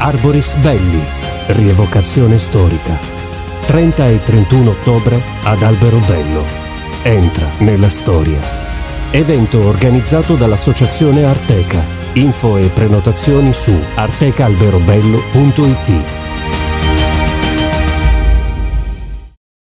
Arboris Belli, rievocazione storica. 30 e 31 ottobre ad Albero Bello. Entra nella storia. Evento organizzato dall'associazione Arteca. Info e prenotazioni su artecaalberobello.it